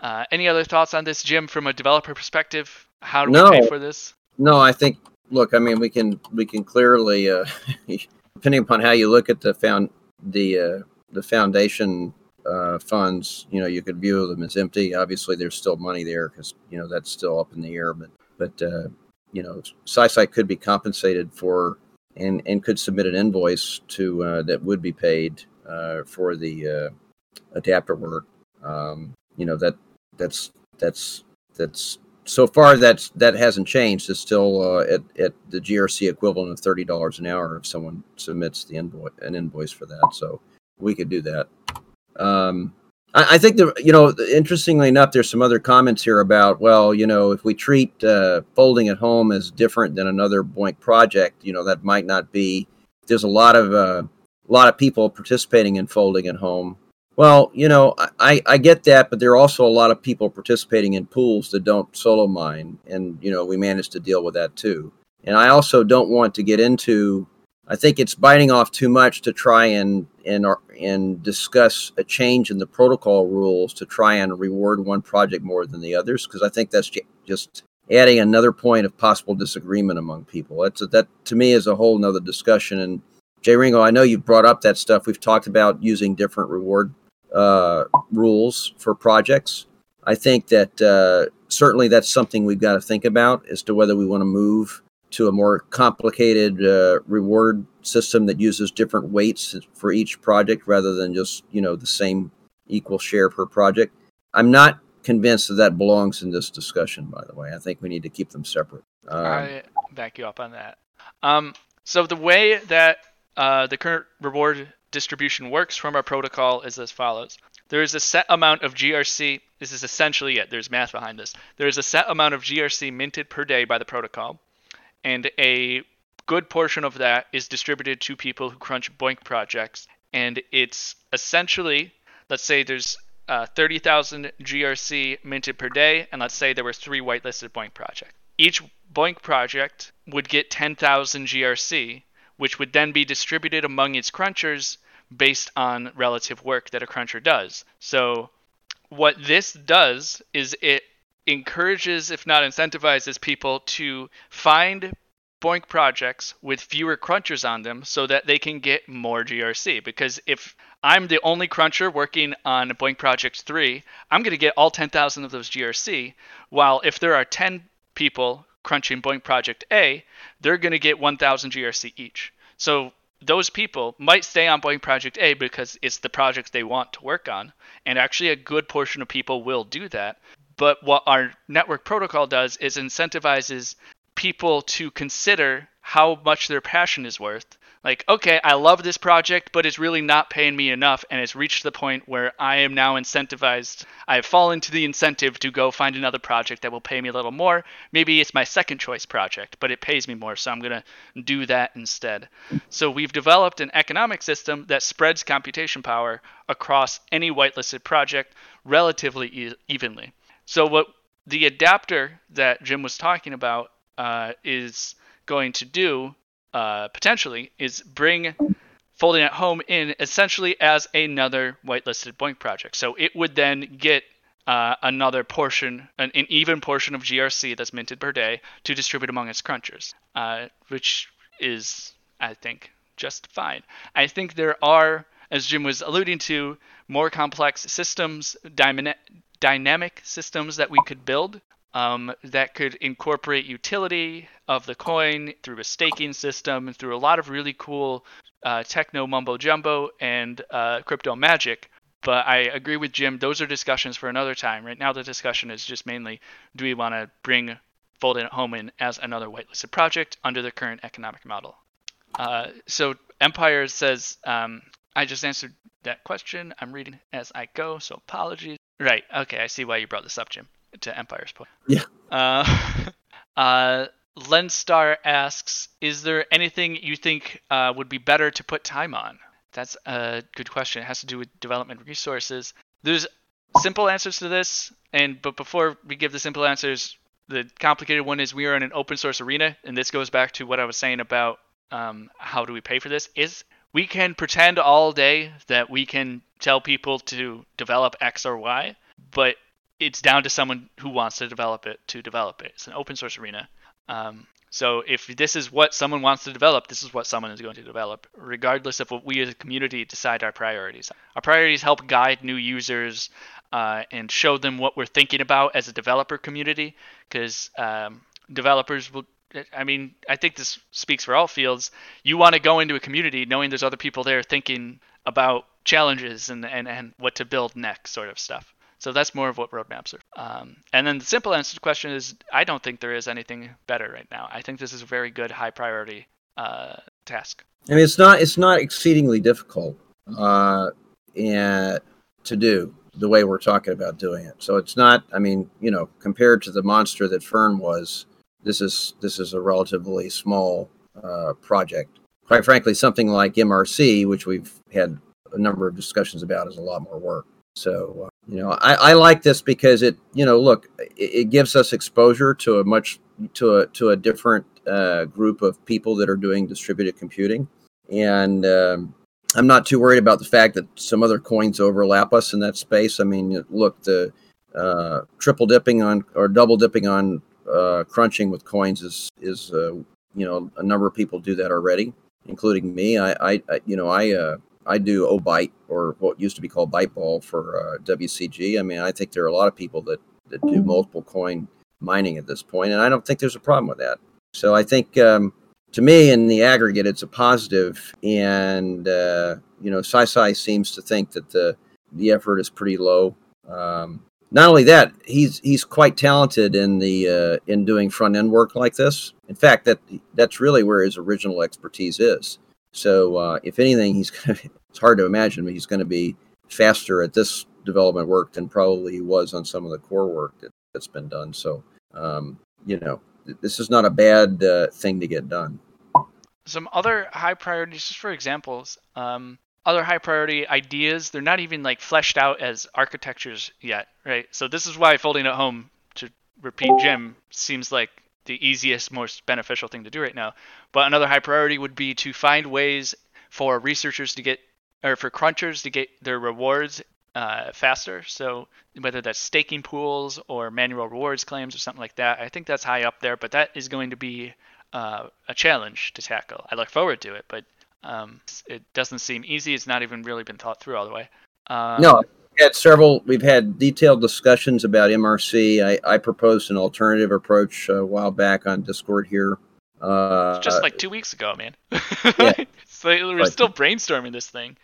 Uh, any other thoughts on this, Jim, from a developer perspective? How do no. we pay for this? No, I think. Look, I mean, we can we can clearly, uh, [LAUGHS] depending upon how you look at the found the uh, the foundation uh, funds, you know, you could view them as empty. Obviously, there's still money there because you know that's still up in the air. But but uh, you know, SciSci could be compensated for and and could submit an invoice to uh, that would be paid uh, for the uh, adapter work. Um, you know that that's that's that's so far that's that hasn't changed. It's still uh, at at the GRC equivalent of thirty dollars an hour if someone submits the invoice an invoice for that. So we could do that. Um, I, I think the you know interestingly enough, there's some other comments here about well, you know, if we treat uh, folding at home as different than another BOINC project, you know, that might not be. There's a lot of uh, a lot of people participating in folding at home well, you know, I, I get that, but there are also a lot of people participating in pools that don't solo mine. And, you know, we managed to deal with that too. And I also don't want to get into, I think it's biting off too much to try and, and, and discuss a change in the protocol rules to try and reward one project more than the others, because I think that's just adding another point of possible disagreement among people. That's a, that to me is a whole nother discussion. And Jay Ringo, I know you've brought up that stuff. We've talked about using different reward uh, rules for projects. I think that uh, certainly that's something we've got to think about as to whether we want to move to a more complicated uh, reward system that uses different weights for each project rather than just you know the same equal share per project. I'm not convinced that that belongs in this discussion. By the way, I think we need to keep them separate. Um, I back you up on that. Um, so the way that uh, the current reward distribution works from our protocol is as follows. There is a set amount of GRC. This is essentially it. There's math behind this. There is a set amount of GRC minted per day by the protocol, and a good portion of that is distributed to people who crunch BOINC projects. And it's essentially, let's say there's uh, 30,000 GRC minted per day, and let's say there were three whitelisted BOINC projects. Each BOINC project would get 10,000 GRC, which would then be distributed among its crunchers based on relative work that a cruncher does. So, what this does is it encourages, if not incentivizes, people to find BOINC projects with fewer crunchers on them so that they can get more GRC. Because if I'm the only cruncher working on BOINC Project 3, I'm going to get all 10,000 of those GRC. While if there are 10 people crunching BOINC Project A, they're going to get 1,000 GRC each. So those people might stay on BOINC Project A because it's the project they want to work on. And actually, a good portion of people will do that. But what our network protocol does is incentivizes people to consider how much their passion is worth. Like, okay, I love this project, but it's really not paying me enough, and it's reached the point where I am now incentivized. I have fallen to the incentive to go find another project that will pay me a little more. Maybe it's my second choice project, but it pays me more, so I'm going to do that instead. So we've developed an economic system that spreads computation power across any whitelisted project relatively e- evenly. So what the adapter that Jim was talking about uh, is going to do uh, potentially is bring folding at home in essentially as another whitelisted BOINC project. So it would then get uh, another portion, an, an, even portion of GRC that's minted per day to distribute among its crunchers, uh, which is, I think, just fine. I think there are, as Jim was alluding to, more complex systems, dynamic systems that we could build um, that could incorporate utility of the coin through a staking system, and through a lot of really cool uh, techno mumbo jumbo and uh, crypto magic. But I agree with Jim; those are discussions for another time. Right now, the discussion is just mainly: do we want to bring Folding at Home in as another whitelisted project under the current economic model? Uh, so Empire says, um, I just answered that question. I'm reading as I go, so apologies. Right. Okay, I see why you brought this up, Jim to Empire's point. Yeah. Uh, [LAUGHS] uh, Lenstar asks, "Is there anything you think uh, would be better to put time on?" That's a good question. It has to do with development resources. There's simple answers to this, and but before we give the simple answers, the complicated one is we are in an open source arena, and this goes back to what I was saying about um, how do we pay for this. Is we can pretend all day that we can tell people to develop X or Y, but it's down to someone who wants to develop it to develop it. It's an open source arena. Um, so if this is what someone wants to develop, this is what someone is going to develop, regardless of what we as a community decide our priorities. Our priorities help guide new users uh, and show them what we're thinking about as a developer community, because um, developers will. I mean, I think this speaks for all fields. You want to go into a community knowing there's other people there thinking about challenges and, and, and what to build next, sort of stuff. So that's more of what roadmaps are. Um, and then the simple answer to the question is I don't think there is anything better right now. I think this is a very good high priority uh, task. I mean, it's not it's not exceedingly difficult uh, and to do the way we're talking about doing it. So it's not. I mean, you know, compared to the monster that Fern was, this is this is a relatively small uh, project. Quite frankly, something like MRC, which we've had a number of discussions about, is a lot more work. So, uh, you know, I, I like this because it, you know, look, it, it, gives us exposure to a much to a to a different uh, group of people that are doing distributed computing, and um, I'm not too worried about the fact that some other coins overlap us in that space. I mean, look, the uh, triple dipping on or double dipping on uh, crunching with coins is is uh, you know a number of people do that already, including me. I, I, I you know I uh, I do OBYTE or what used to be called Byteball for uh, WCG. I mean, I think there are a lot of people that, that do multiple coin mining at this point, and I don't think there's a problem with that. So I think um, to me, in the aggregate, it's a positive. positive, and uh, you know, SciSci seems to think that the the effort is pretty low. Um, not only that, he's he's quite talented in the uh, in doing front end work like this. In fact, that that's really where his original expertise is. So uh, if anything, he's [LAUGHS] gonna, it's hard to imagine, but he's going to be faster at this development work than probably he was on some of the core work that, has been done. So um, you know, this is not a bad uh, thing to get done. Some other high priorities, just for examples, um, other high priority ideas, they're not even like fleshed out as architectures yet, right? So this is why folding at home, to repeat Jim, seems like the easiest, most beneficial thing to do right now. But another high priority would be to find ways for researchers to get, or for crunchers to get their rewards uh, faster. So whether that's staking pools or manual rewards claims or something like that, I think that's high up there. But that is going to be uh, a challenge to tackle. I look forward to it, but um, it doesn't seem easy. It's not even really been thought through all the way. Um, no, had several. We've had detailed discussions about MRC. I, I proposed an alternative approach a while back on Discord here. Uh, just like two weeks ago, man. [LAUGHS] yeah. so we're right. still brainstorming this thing.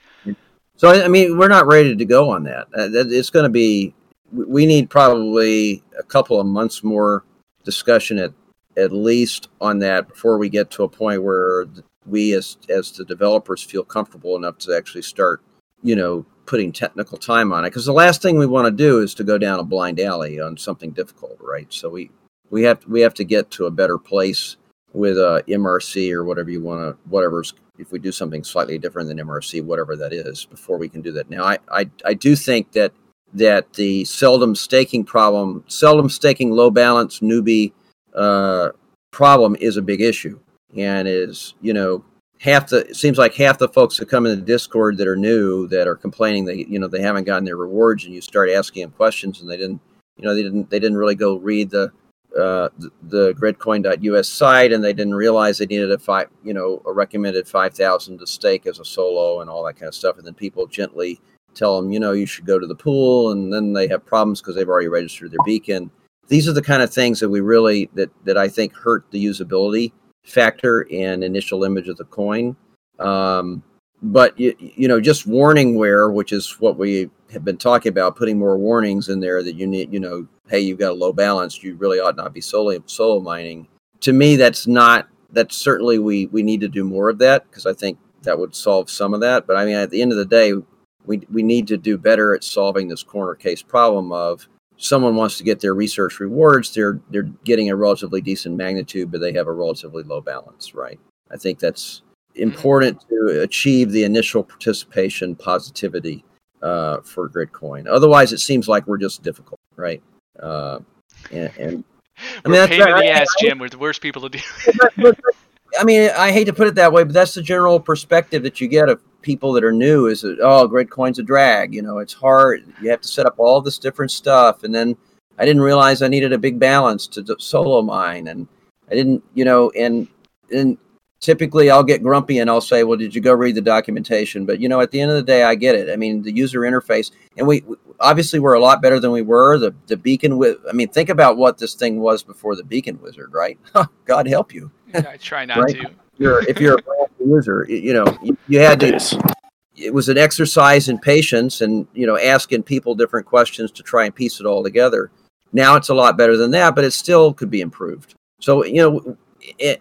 So I mean, we're not ready to go on that. Uh, it's going to be. We need probably a couple of months more discussion at at least on that before we get to a point where we as as the developers feel comfortable enough to actually start, you know, putting technical time on it. Because the last thing we want to do is to go down a blind alley on something difficult, right? So we we have we have to get to a better place with uh, MRC or whatever you want to whatever's if we do something slightly different than MRC, whatever that is, before we can do that. Now, I I, I do think that that the seldom staking problem, seldom staking low balance newbie uh, problem is a big issue and is you know half the it seems like half the folks that come in the discord that are new that are complaining that you know they haven't gotten their rewards and you start asking them questions and they didn't you know they didn't they didn't really go read the uh, the, the gridcoin.us site and they didn't realize they needed a five you know a recommended 5000 to stake as a solo and all that kind of stuff. And then people gently tell them you know you should go to the pool and then they have problems because they've already registered their beacon. These are the kind of things that we really that that i think hurt the usability factor in initial image of the coin. Um, but you, you know, just warning warningware, which is what we have been talking about, putting more warnings in there that you need, you know, hey, you've got a low balance, you really ought not be solo solo mining. To me, that's not. That's certainly we we need to do more of that because I think that would solve some of that. But I mean, at the end of the day, we we need to do better at solving this corner case problem of someone wants to get their research rewards, they're they're getting a relatively decent magnitude, but they have a relatively low balance, right? I think that's important to achieve the initial participation positivity uh, for Gridcoin. Otherwise, it seems like we're just difficult, right? Uh, and, and I mean, pain in the ass, Jim. We're the worst people to deal. [LAUGHS] with. I mean, I hate to put it that way, but that's the general perspective that you get of people that are new is that oh Gridcoin's a drag you know it's hard you have to set up all this different stuff and then i didn't realize i needed a big balance to solo mine and i didn't you know and and typically i'll get grumpy and i'll say well did you go read the documentation? But you know at the end of the day i get it. I mean the user interface and we obviously we're a lot better than we were. The the beacon with i mean think about what this thing was before the beacon wizard right? [LAUGHS] God help you. I try not right? to you're if you're a [LAUGHS] user, you know, you, you had to. It was an exercise in patience and you know asking people different questions to try and piece it all together. Now it's a lot better than that, but it still could be improved. So you know,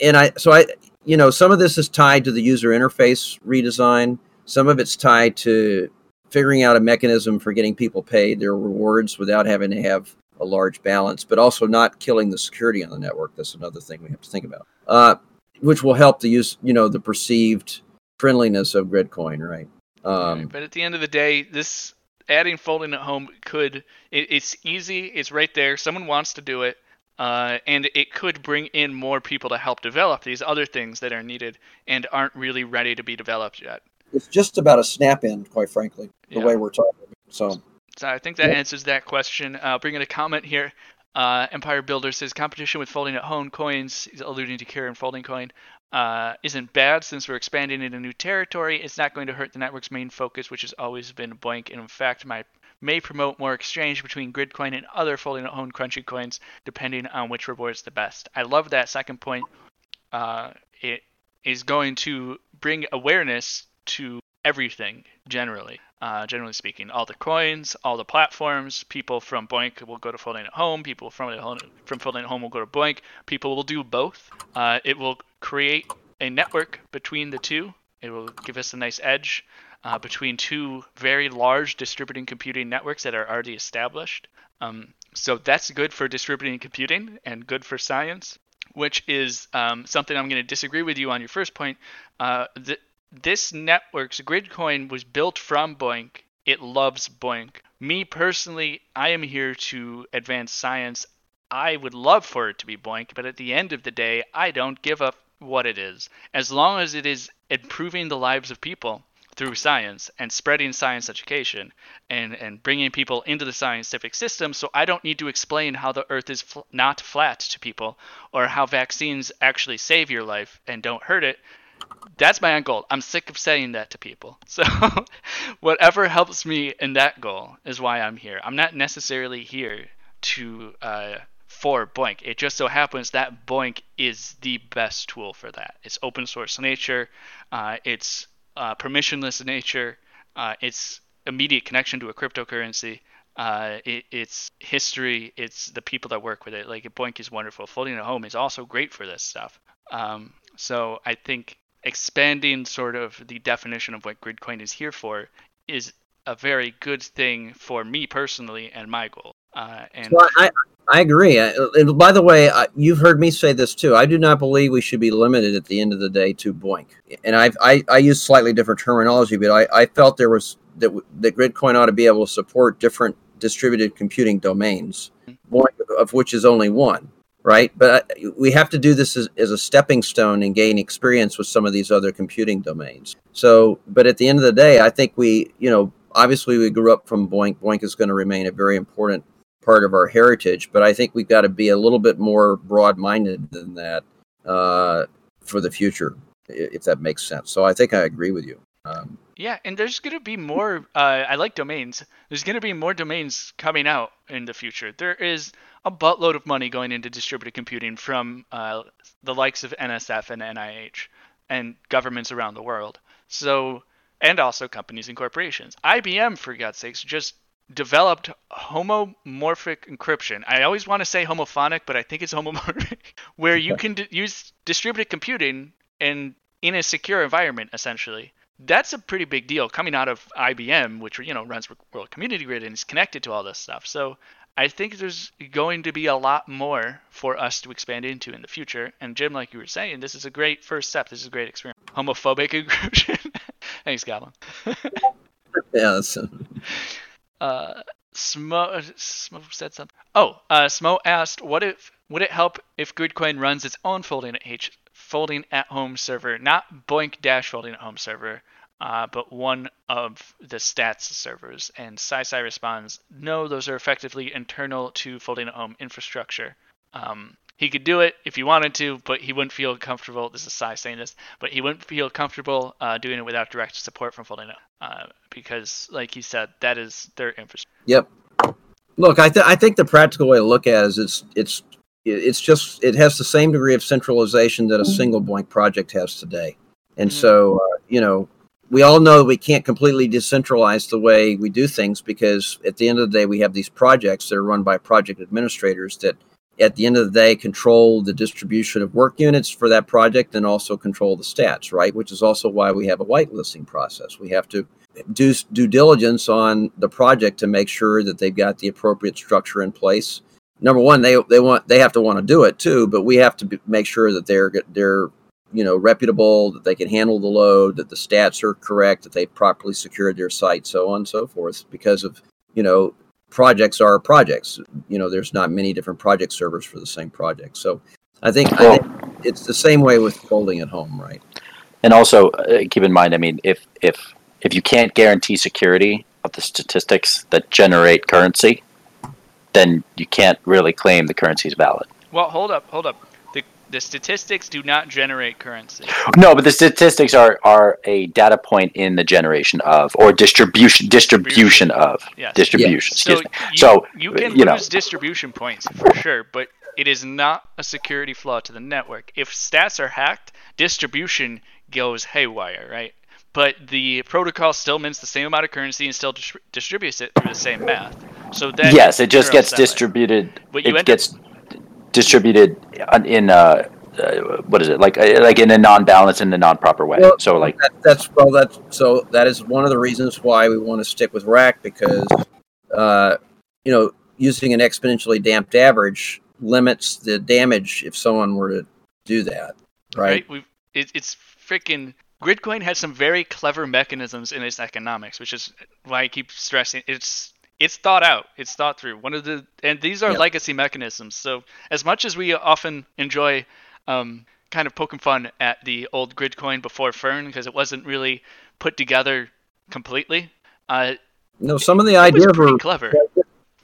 and I so I you know some of this is tied to the user interface redesign. Some of it's tied to figuring out a mechanism for getting people paid their rewards without having to have a large balance, but also not killing the security on the network. That's another thing we have to think about. Uh, which will help the use, you know, the perceived friendliness of Gridcoin, right? Um, right, but at the end of the day, this adding folding at home could it, it's easy, it's right there. Someone wants to do it, uh, and it could bring in more people to help develop these other things that are needed and aren't really ready to be developed yet. It's just about a snap in, quite frankly, the yeah. way we're talking. So. So I think that yeah. answers that question. I'll bring in a comment here. Uh, Empire Builder says competition with folding at home coins, alluding to Kieran Folding Coin, uh, isn't bad since we're expanding into new territory. It's not going to hurt the network's main focus, which has always been BOINC, and in fact, my, may promote more exchange between Gridcoin and other folding at home crunchy coins, depending on which rewards the best. I love that second point. Uh, it is going to bring awareness to everything generally. Uh, generally speaking, all the coins, all the platforms, people from BOINC will go to Folding at Home, people from from Folding at Home will go to BOINC. People will do both. Uh, it will create a network between the two. It will give us a nice edge uh, between two very large distributing computing networks that are already established. Um, so that's good for distributing computing and good for science, which is um, something I'm going to disagree with you on your first point. Uh, this network's Gridcoin was built from BOINC. It loves BOINC. Me personally, I am here to advance science. I would love for it to be BOINC, but at the end of the day, I don't give up what it is. As long as it is improving the lives of people through science and spreading science education and, and bringing people into the scientific system so I don't need to explain how the earth is fl- not flat to people or how vaccines actually save your life and don't hurt it that's my end goal. I'm sick of saying that to people. [LAUGHS] So whatever helps me in that goal is why I'm here. I'm not necessarily here to uh, for BOINC. It just so happens that BOINC is the best tool for that. It's open source nature. Uh, it's uh, permissionless nature. Uh, it's immediate connection to a cryptocurrency. Uh, it, it's history. It's the people that work with it. Like BOINC is wonderful. Folding at home is also great for this stuff. Um, so I think expanding sort of the definition of what Gridcoin is here for is a very good thing for me personally and my goal. Uh, and Well, I, I agree. I- And by the way, I, you've heard me say this too. I do not believe we should be limited at the end of the day to BOINC. And I've, I I use slightly different terminology, but I, I felt there was that that Gridcoin ought to be able to support different distributed computing domains, BOINC of which is only one, right? But I, we have to do this as, as a stepping stone and gain experience with some of these other computing domains. So, but at the end of the day, I think we, you know, obviously we grew up from BOINC. BOINC is going to remain a very important part of our heritage, but I think we've got to be a little bit more broad minded than that uh, for the future, if that makes sense. So I think I agree with you. Um, Yeah, and there's gonna be more. Uh, I like domains. There's gonna be more domains coming out in the future. There is a buttload of money going into distributed computing from uh, the likes of NSF and NIH and governments around the world. So, and also companies and corporations. IBM, for God's sakes, just developed homomorphic encryption. I always want to say homophonic, but I think it's homomorphic, [LAUGHS] where you can d- use distributed computing and in a secure environment, essentially that's a pretty big deal coming out of IBM, which you know runs World Community Grid and is connected to all this stuff. So I think there's going to be a lot more for us to expand into in the future. And Jim, like you were saying, this is a great first step. This is a great experience. Homophobic encryption. [LAUGHS] Thanks, Goblin. [LAUGHS] yeah, that's, Uh, Smo, Smo said something. Oh, uh, Smo asked, "What if would it help if Gridcoin runs its own folding at H folding at home server, not BOINC Dash folding at home server, uh, but one of the stats servers?" And SciSci responds, "No, those are effectively internal to folding at home infrastructure. Um, he could do it if he wanted to, but he wouldn't feel comfortable. This is Cy saying this, but he wouldn't feel comfortable uh, doing it without direct support from Folding Up, uh, because, like he said, that is their infrastructure. Yep. Look, I, th- I think the practical way to look at it is it's it's it's just it has the same degree of centralization that a single blank project has today, and Mhm. so uh, you know we all know we can't completely decentralize the way we do things because at the end of the day we have these projects that are run by project administrators that at the end of the day control the distribution of work units for that project and also control the stats right which is also why we have a whitelisting process we have to do due diligence on the project to make sure that they've got the appropriate structure in place. Number one, they they want they have to want to do it too, but we have to be, make sure that they're they're you know reputable, that they can handle the load, that the stats are correct, that they properly secured their site, so on and so forth. Because of you know projects are projects. You know, there's not many different project servers for the same project. So I think, I think it's the same way with folding at home, right? And also uh, keep in mind, I mean, if if if you can't guarantee security of the statistics that generate currency, then you can't really claim the currency is valid. Well, hold up, hold up. The statistics do not generate currency. No, but the statistics are are a data point in the generation of or distribution distribution of Yes. distribution. So Excuse me. you, So you can you know. lose distribution points for sure, but it is not a security flaw to the network. If stats are hacked, distribution goes haywire, right? But the protocol still mints the same amount of currency and still dis- distributes it through the same math. So then yes, it just gets upset by it. distributed. But you It up- gets distributed in uh, uh, what is it like? uh, Like in a non-balanced in a non-proper way. Well, so like that, that's well that's so that is one of the reasons why we want to stick with RAC because uh, you know using an exponentially damped average limits the damage if someone were to do that right, right? We've it, it's freaking Gridcoin has some very clever mechanisms in its economics, which is why I keep stressing it's it's thought out, it's thought through. One of the and these are Yeah. legacy mechanisms. So as much as we often enjoy um, kind of poking fun at the old Gridcoin before Fern because it wasn't really put together completely, uh, no some of the ideas were clever.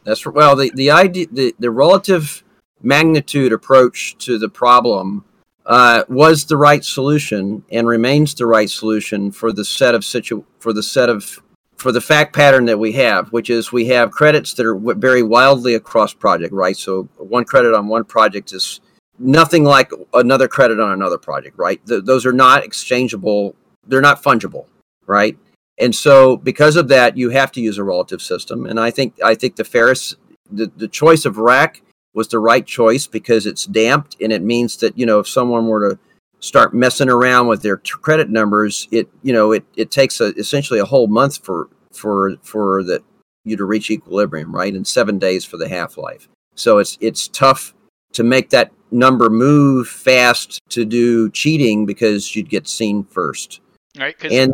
that's well the the idea the, the relative magnitude approach to the problem uh, was the right solution and remains the right solution for the set of situ for the set of for the fact pattern that we have, which is we have credits that are vary wildly across project, right? So one credit on one project is nothing like another credit on another project, right? Th- those are not exchangeable; they're not fungible, right? And so, because of that, you have to use a relative system. And I think I think the fairest the, the choice of RAC was the right choice because it's damped and it means that you know if someone were to start messing around with their t- credit numbers, it you know it it takes a, essentially a whole month for for for the you to reach equilibrium, right? And seven days for the half life. So it's it's tough to make that number move fast to do cheating because you'd get seen first. Right. And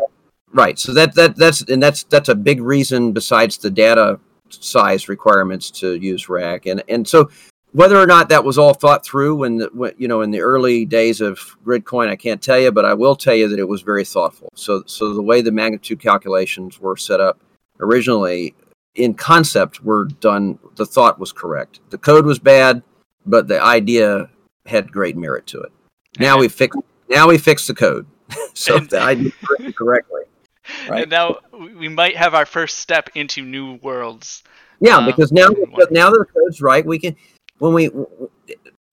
right. So that that that's and that's that's a big reason besides the data size requirements to use RAC. And and so whether or not that was all thought through when, the, when, you know in the early days of gridcoin i can't tell you but i will tell you that it was very thoughtful. So so the way the magnitude calculations were set up originally in concept were done the thought was correct. The code was bad but the idea had great merit to it. Now we fix now we fix the code. [LAUGHS] So the idea correctly [LAUGHS] right? and now we might have our first step into new worlds. Yeah um, because now now that the code's right we can when we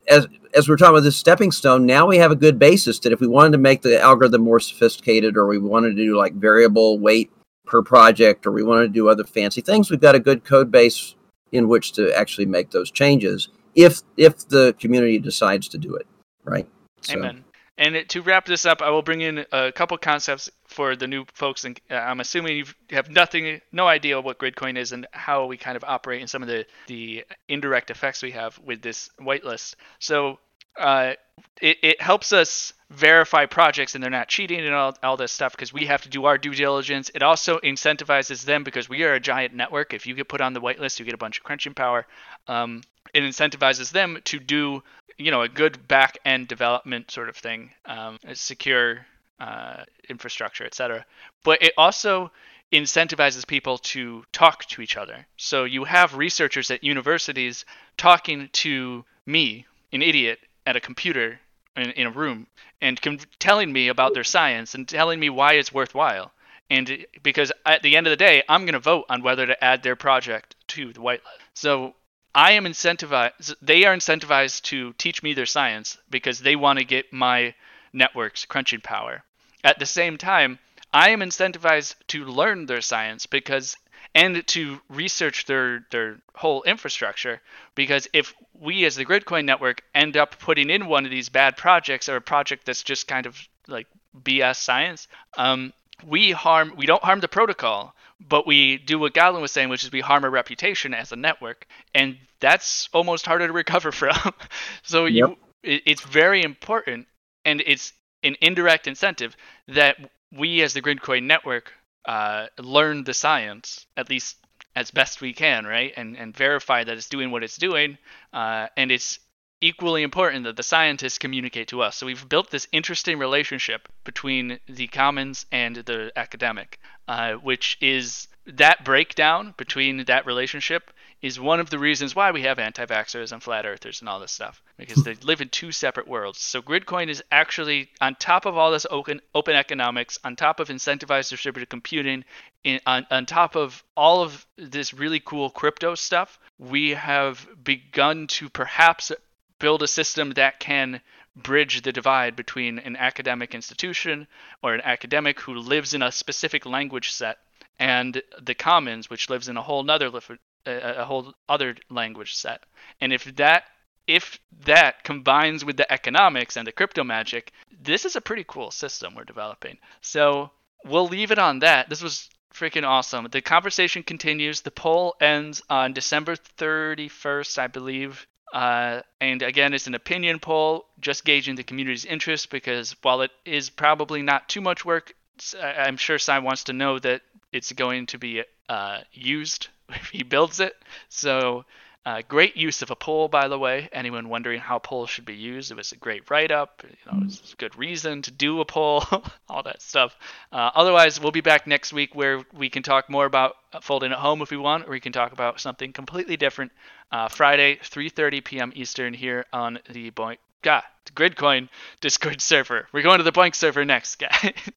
as as we're talking about this stepping stone, now we have a good basis that if we wanted to make the algorithm more sophisticated, or we wanted to do like variable weight per project, or we wanted to do other fancy things, we've got a good code base in which to actually make those changes if if the community decides to do it, right? So. Amen. And to wrap this up, I will bring in a couple concepts for the new folks. And uh, I'm assuming you have nothing, no idea what Gridcoin is and how we kind of operate and some of the the indirect effects we have with this whitelist. So uh, it, it helps us verify projects and they're not cheating and all, all this stuff because we have to do our due diligence. It also incentivizes them because we are a giant network. If you get put on the whitelist, you get a bunch of crunching power. Um, it incentivizes them to do you know a good back end development sort of thing, um, secure uh, infrastructure, etc. But it also incentivizes people to talk to each other. So you have researchers at universities talking to me, an idiot, at a computer in, in a room, and com- telling me about their science and telling me why it's worthwhile. And because at the end of the day, I'm going to vote on whether to add their project to the whitelist. So I am incentivized. They are incentivized to teach me their science because they want to get my network's crunching power. At the same time, I am incentivized to learn their science because and to research their their whole infrastructure because if we as the Gridcoin network end up putting in one of these bad projects or a project that's just kind of like BS science, um, we harm we don't harm the protocol but we do what Godwin was saying, which is we harm our reputation as a network, and that's almost harder to recover [LAUGHS] from. so yep. you, it, it's very important, and it's an indirect incentive that we as the Gridcoin network uh, learn the science at least as best we can, right, and and verify that it's doing what it's doing, uh, and it's equally important that the scientists communicate to us. So we've built this interesting relationship between the commons and the academic, uh, which is that breakdown between that relationship is one of the reasons why we have anti-vaxxers and flat earthers and all this stuff because they live in two separate worlds. So Gridcoin is actually on top of all this open open economics, on top of incentivized distributed computing, in, on, on top of all of this really cool crypto stuff, we have begun to perhaps build a system that can bridge the divide between an academic institution or an academic who lives in a specific language set and the commons which lives in a whole other a whole other language set. And if that if that combines with the economics and the crypto magic this is a pretty cool system we're developing. So we'll leave it on that. This was freaking awesome. The conversation continues. The poll ends on december 31st i believe uh, and again, it's an opinion poll, just gauging the community's interest because while it is probably not too much work, I'm sure Cy wants to know that it's going to be uh, used [LAUGHS] if he builds it. So uh, great use of a poll, by the way. Anyone wondering how polls should be used? It was a great write-up. You know, it's a good reason to do a poll, [LAUGHS] all that stuff. Uh, otherwise, we'll be back next week where we can talk more about folding at home if we want, or we can talk about something completely different. Uh, Friday, 3:30 p.m. Eastern here on the BOINC. God, the Gridcoin Discord server. We're going to the BOINC server next, guys. [LAUGHS]